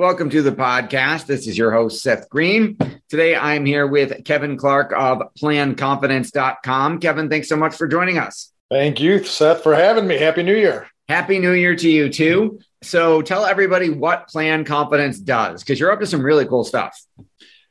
Welcome to the podcast. This is your host, Seth Green. Today I'm here with Kevin Clark of planconfidence.com. Kevin, thanks so much for joining us. Thank you, Seth, for having me. Happy New Year. Happy New Year to you too. So tell everybody what Plan Confidence does because you're up to some really cool stuff.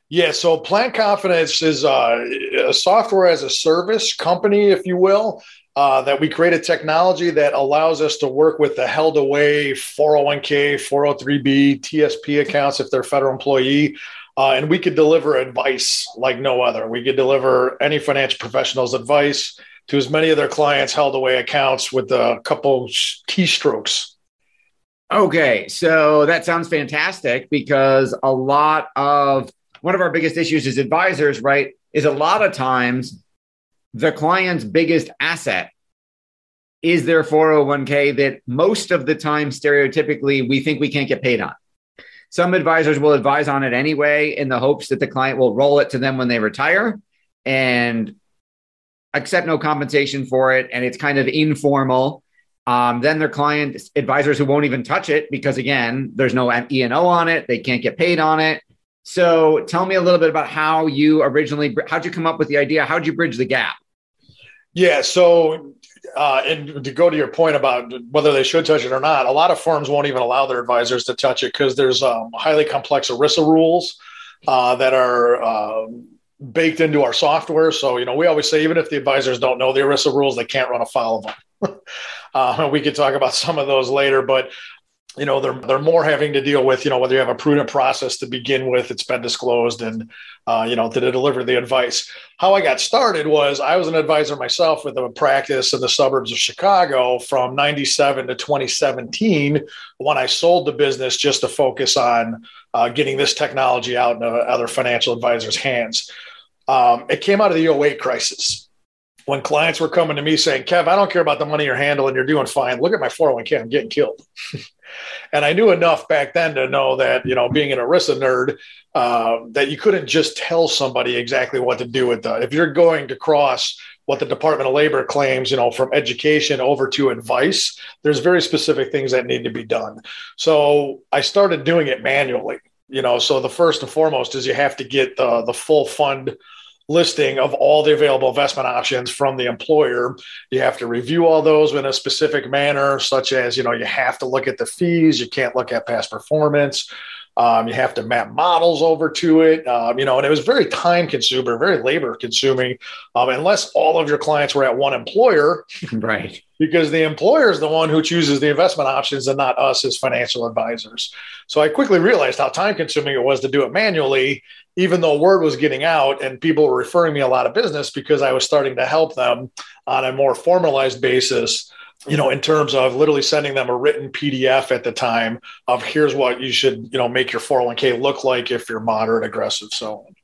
Yeah, so Plan Confidence is uh, a software as a service company, if you will, uh, that we create a technology that allows us to work with the held away 401k, 403b, TSP accounts if they're federal employee. Uh, and we could deliver advice like no other. We could deliver any financial professional's advice to as many of their clients held away accounts with a couple keystrokes. Okay, so that sounds fantastic because a lot of one of our biggest issues as advisors, right, is a lot of times the client's biggest asset is their 401k that most of the time, stereotypically, we think we can't get paid on. Some advisors will advise on it anyway in the hopes that the client will roll it to them when they retire and accept no compensation for it. And it's kind of informal. Um, then their client advisors who won't even touch it because, again, there's no E and O on it. They can't get paid on it. So tell me a little bit about how you originally, how'd you come up with the idea? How'd you bridge the gap? Yeah. So, uh, and to go to your point about whether they should touch it or not, a lot of firms won't even allow their advisors to touch it because there's um, highly complex ERISA rules uh, that are uh, baked into our software. So, you know, we always say even if the advisors don't know the ERISA rules, they can't run afoul of them. Uh, we could talk about some of those later, but you know they're they're more having to deal with you know whether you have a prudent process to begin with it's been disclosed and uh, you know to deliver the advice. How i got started was i was an advisor myself with a practice in the suburbs of chicago from 97 to 2017 when i sold the business just to focus on uh, getting this technology out in other financial advisors hands. Um, it came out of the 08 crisis when clients were coming to me saying, Kev, I don't care about the money you're handling, you're doing fine. Look at my 401k, I'm getting killed. and I knew enough back then to know that, you know, being an ERISA nerd, uh, that you couldn't just tell somebody exactly what to do with that. If you're going to cross what the Department of Labor claims, you know, from education over to advice, there's very specific things that need to be done. So I started doing it manually, you know, so the first and foremost is you have to get the, the full fund listing of all the available investment options from the employer. You have to review all those in a specific manner, such as, you know, you have to look at the fees, you can't look at past performance. Um, you have to map models over to it, um, you know, and it was very time consuming, very labor consuming, um, unless all of your clients were at one employer. Right. because the employer is the one who chooses the investment options and not us as financial advisors. So I quickly realized how time consuming it was to do it manually even though word was getting out and people were referring me a lot of business because I was starting to help them on a more formalized basis, you know, in terms of literally sending them a written PDF at the time of here's what you should, you know, make your 401k look like if you're moderate, aggressive, so on.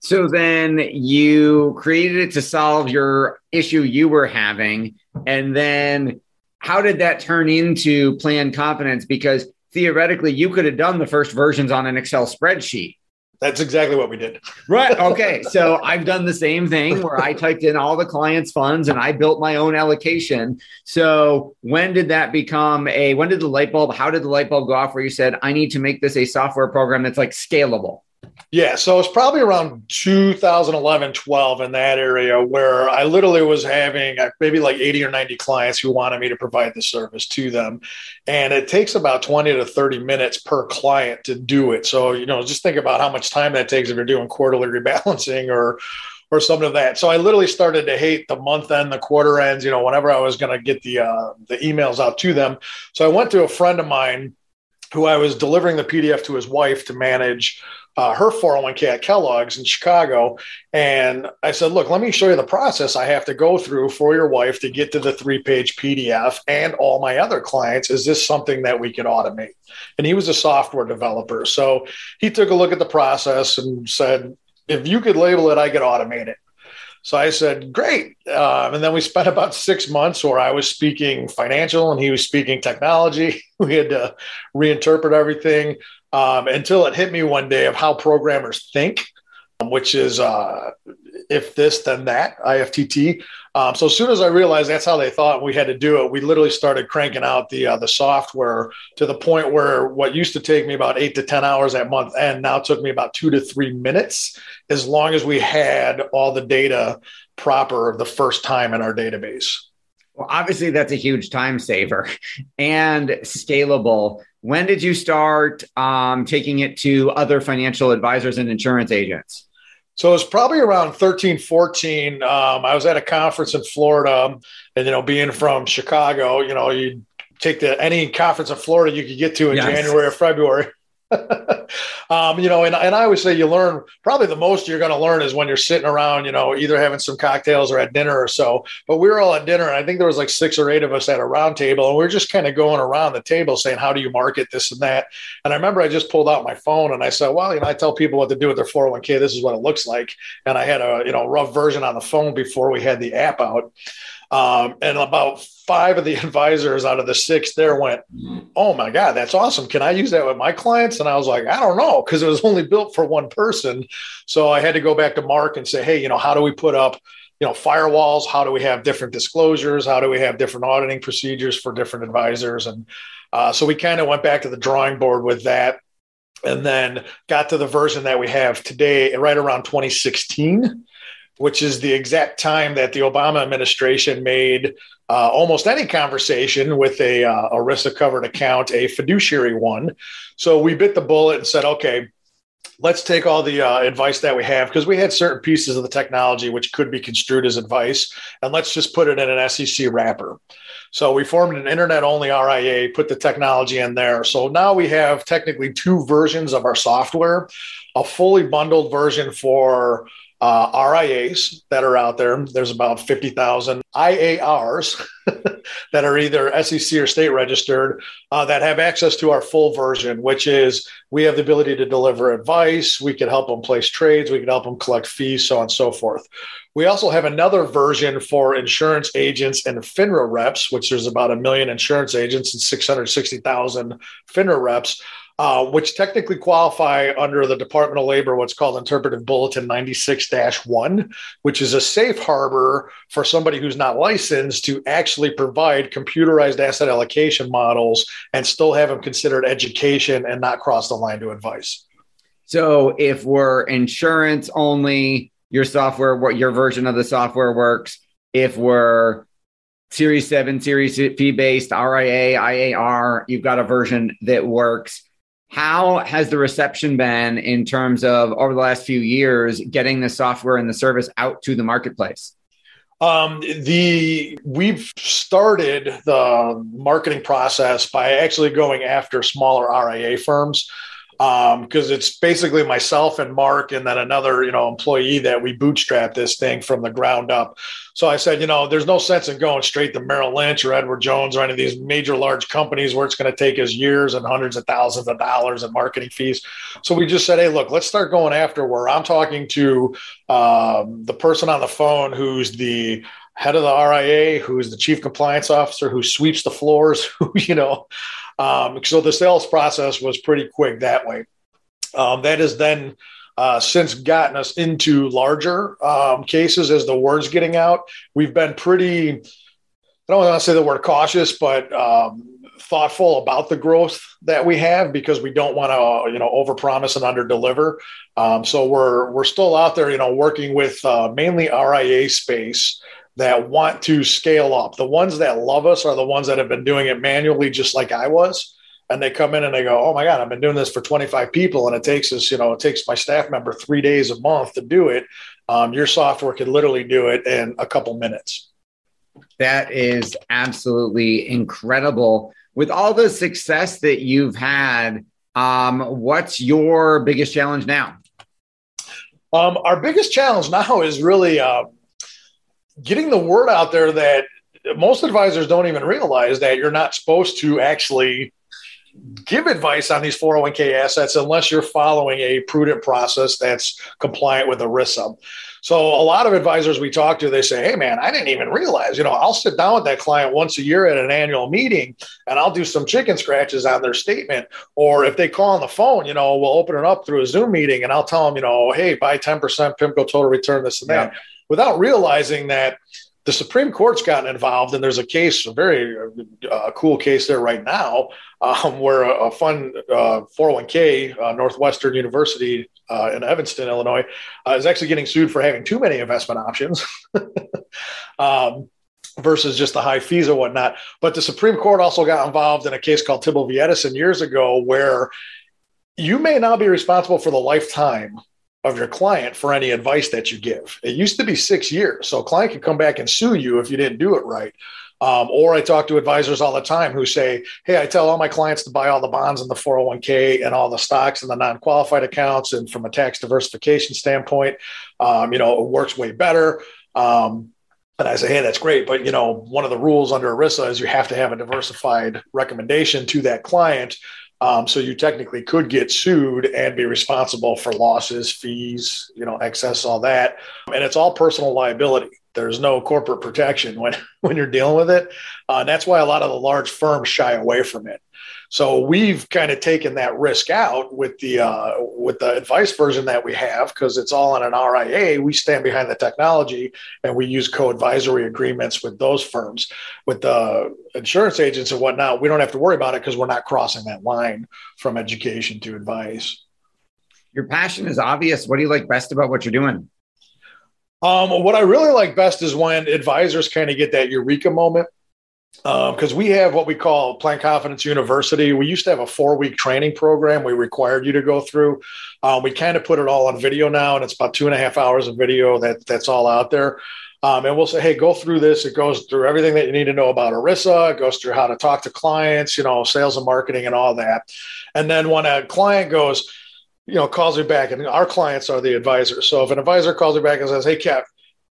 So then you created it to solve your issue you were having. And then how did that turn into plan confidence? Because theoretically, you could have done the first versions on an Excel spreadsheet that's exactly what we did. Right. Okay. so I've done the same thing where I typed in all the clients' funds and I built my own allocation. So when did that become a, when did the light bulb, how did the light bulb go off where you said, I need to make this a software program that's like scalable? Yeah, so it's probably around 2011, 12 in that area where I literally was having uh, maybe like 80 or 90 clients who wanted me to provide the service to them. And it takes about 20 to 30 minutes per client to do it. So, you know, just think about how much time that takes if you're doing quarterly rebalancing or or something of that. So I literally started to hate the month end, the quarter ends, you know, whenever I was going to get the uh, the emails out to them. So I went to a friend of mine who I was delivering the PDF to his wife to manage uh, her 401k at Kellogg's in Chicago. And I said, Look, let me show you the process I have to go through for your wife to get to the three page PDF and all my other clients. Is this something that we could automate? And he was a software developer. So he took a look at the process and said, If you could label it, I could automate it. So I said, great. Um, and then we spent about six months where I was speaking financial and he was speaking technology. We had to reinterpret everything um, until it hit me one day of how programmers think, which is uh, if this, then that, IFTT. Um, so as soon as I realized that's how they thought we had to do it, we literally started cranking out the uh, the software to the point where what used to take me about eight to ten hours at month end now took me about two to three minutes, as long as we had all the data proper the first time in our database. Well, obviously that's a huge time saver and scalable. When did you start um, taking it to other financial advisors and insurance agents? So it was probably around 13, 14. Um, I was at a conference in Florida, and you know, being from Chicago, you know, you take the any conference in Florida you could get to in yes. January or February. um, you know, and, and I always say you learn probably the most you're going to learn is when you're sitting around, you know, either having some cocktails or at dinner or so. But we were all at dinner, and I think there was like six or eight of us at a round table, and we are just kind of going around the table saying, "How do you market this and that?" And I remember I just pulled out my phone and I said, "Well, you know, I tell people what to do with their 401k. This is what it looks like." And I had a you know rough version on the phone before we had the app out. Um, and about five of the advisors out of the six there went, Oh my God, that's awesome. Can I use that with my clients? And I was like, I don't know, because it was only built for one person. So I had to go back to Mark and say, Hey, you know, how do we put up, you know, firewalls? How do we have different disclosures? How do we have different auditing procedures for different advisors? And uh, so we kind of went back to the drawing board with that and then got to the version that we have today right around 2016 which is the exact time that the Obama administration made uh, almost any conversation with a uh, ERISA covered account a fiduciary one. So we bit the bullet and said, okay, let's take all the uh, advice that we have because we had certain pieces of the technology which could be construed as advice, and let's just put it in an SEC wrapper. So we formed an internet only RIA, put the technology in there. So now we have technically two versions of our software a fully bundled version for uh, RIAs that are out there. There's about 50,000 IARs that are either SEC or state registered uh, that have access to our full version, which is we have the ability to deliver advice. We can help them place trades. We can help them collect fees, so on and so forth. We also have another version for insurance agents and FINRA reps, which there's about a million insurance agents and 660,000 FINRA reps uh, which technically qualify under the Department of Labor, what's called Interpretive Bulletin 96 1, which is a safe harbor for somebody who's not licensed to actually provide computerized asset allocation models and still have them considered education and not cross the line to advice. So if we're insurance only, your software, what your version of the software works. If we're Series 7, Series fee based, RIA, IAR, you've got a version that works how has the reception been in terms of over the last few years getting the software and the service out to the marketplace? Um, the we've started the marketing process by actually going after smaller RIA firms because um, it's basically myself and Mark and then another you know employee that we bootstrap this thing from the ground up. So I said, you know, there's no sense in going straight to Merrill Lynch or Edward Jones or any of these major large companies where it's going to take us years and hundreds of thousands of dollars in marketing fees. So we just said, hey, look, let's start going after where I'm talking to um, the person on the phone who's the head of the RIA, who's the chief compliance officer, who sweeps the floors, who you know um, so the sales process was pretty quick that way. Um, that has then uh, since gotten us into larger um, cases as the word's getting out. We've been pretty I don't want to say the word cautious, but um, thoughtful about the growth that we have because we don't want to, you know, overpromise and underdeliver. Um, so we're we're still out there, you know, working with uh, mainly RIA space that want to scale up. The ones that love us are the ones that have been doing it manually, just like I was. And they come in and they go, "Oh my God, I've been doing this for 25 people, and it takes us, you know, it takes my staff member three days a month to do it. Um, your software can literally do it in a couple minutes." That is absolutely incredible. With all the success that you've had, um, what's your biggest challenge now? Um, our biggest challenge now is really uh, getting the word out there that most advisors don't even realize that you're not supposed to actually give advice on these 401k assets unless you're following a prudent process that's compliant with ERISA. So a lot of advisors we talk to, they say, "Hey, man, I didn't even realize. You know, I'll sit down with that client once a year at an annual meeting, and I'll do some chicken scratches on their statement. Or if they call on the phone, you know, we'll open it up through a Zoom meeting, and I'll tell them, you know, hey, buy ten percent PIMCO total return, this and that." Without realizing that the Supreme Court's gotten involved, and there's a case, a very uh, cool case there right now, um, where a, a fund uh, 401k, uh, Northwestern University uh, in Evanston, Illinois, uh, is actually getting sued for having too many investment options. um, versus just the high fees or whatnot. But the Supreme Court also got involved in a case called Tibble v. Edison years ago, where you may now be responsible for the lifetime of your client for any advice that you give. It used to be six years. So a client could come back and sue you if you didn't do it right. Um, or I talk to advisors all the time who say, Hey, I tell all my clients to buy all the bonds in the 401k and all the stocks and the non qualified accounts. And from a tax diversification standpoint, um, you know, it works way better. Um, and I say, Hey, that's great. But, you know, one of the rules under ERISA is you have to have a diversified recommendation to that client um, so you technically could get sued and be responsible for losses, fees, you know, excess, all that. And it's all personal liability. There's no corporate protection when, when you're dealing with it. Uh, and that's why a lot of the large firms shy away from it. So we've kind of taken that risk out with the uh, with the advice version that we have because it's all on an RIA. We stand behind the technology and we use co-advisory agreements with those firms. With the insurance agents and whatnot, we don't have to worry about it because we're not crossing that line from education to advice. Your passion is obvious. What do you like best about what you're doing? Um, what I really like best is when advisors kind of get that eureka moment because um, we have what we call Plan Confidence University. We used to have a four week training program we required you to go through. Um, we kind of put it all on video now, and it's about two and a half hours of video that that's all out there. Um, and we'll say, hey, go through this. It goes through everything that you need to know about ERISA. It goes through how to talk to clients, you know, sales and marketing and all that. And then when a client goes, you know, calls me back, and our clients are the advisors. So if an advisor calls me back and says, hey, Kev,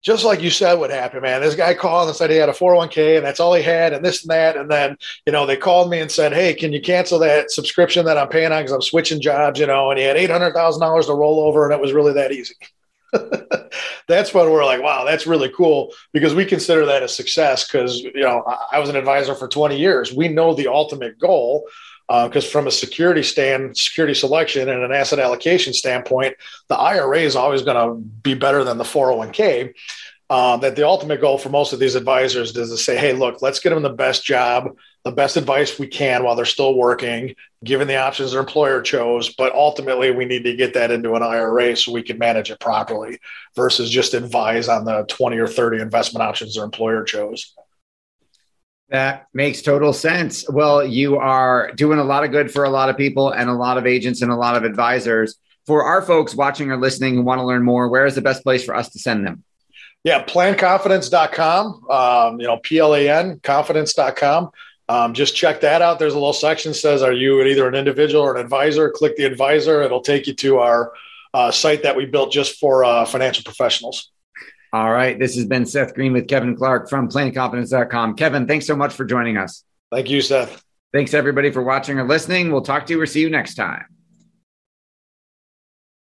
just like you said would happen, man. This guy called and said he had a 401k and that's all he had and this and that. And then, you know, they called me and said, Hey, can you cancel that subscription that I'm paying on because I'm switching jobs, you know, and he had $800,000 to roll over and it was really that easy. that's when we're like, wow, that's really cool because we consider that a success because, you know, I was an advisor for 20 years. We know the ultimate goal because uh, from a security stand, security selection, and an asset allocation standpoint, the IRA is always going to be better than the 401k. Uh, that the ultimate goal for most of these advisors is to say, hey, look, let's get them the best job, the best advice we can while they're still working, given the options their employer chose. But ultimately, we need to get that into an IRA so we can manage it properly versus just advise on the 20 or 30 investment options their employer chose. That makes total sense. Well, you are doing a lot of good for a lot of people and a lot of agents and a lot of advisors. For our folks watching or listening who want to learn more, where is the best place for us to send them? Yeah, planconfidence.com, um, you know, P-L-A-N, confidence.com. Um, just check that out. There's a little section says, are you either an individual or an advisor? Click the advisor. It'll take you to our uh, site that we built just for uh, financial professionals. All right. This has been Seth Green with Kevin Clark from planconfidence.com. Kevin, thanks so much for joining us. Thank you, Seth. Thanks, everybody, for watching or listening. We'll talk to you or see you next time.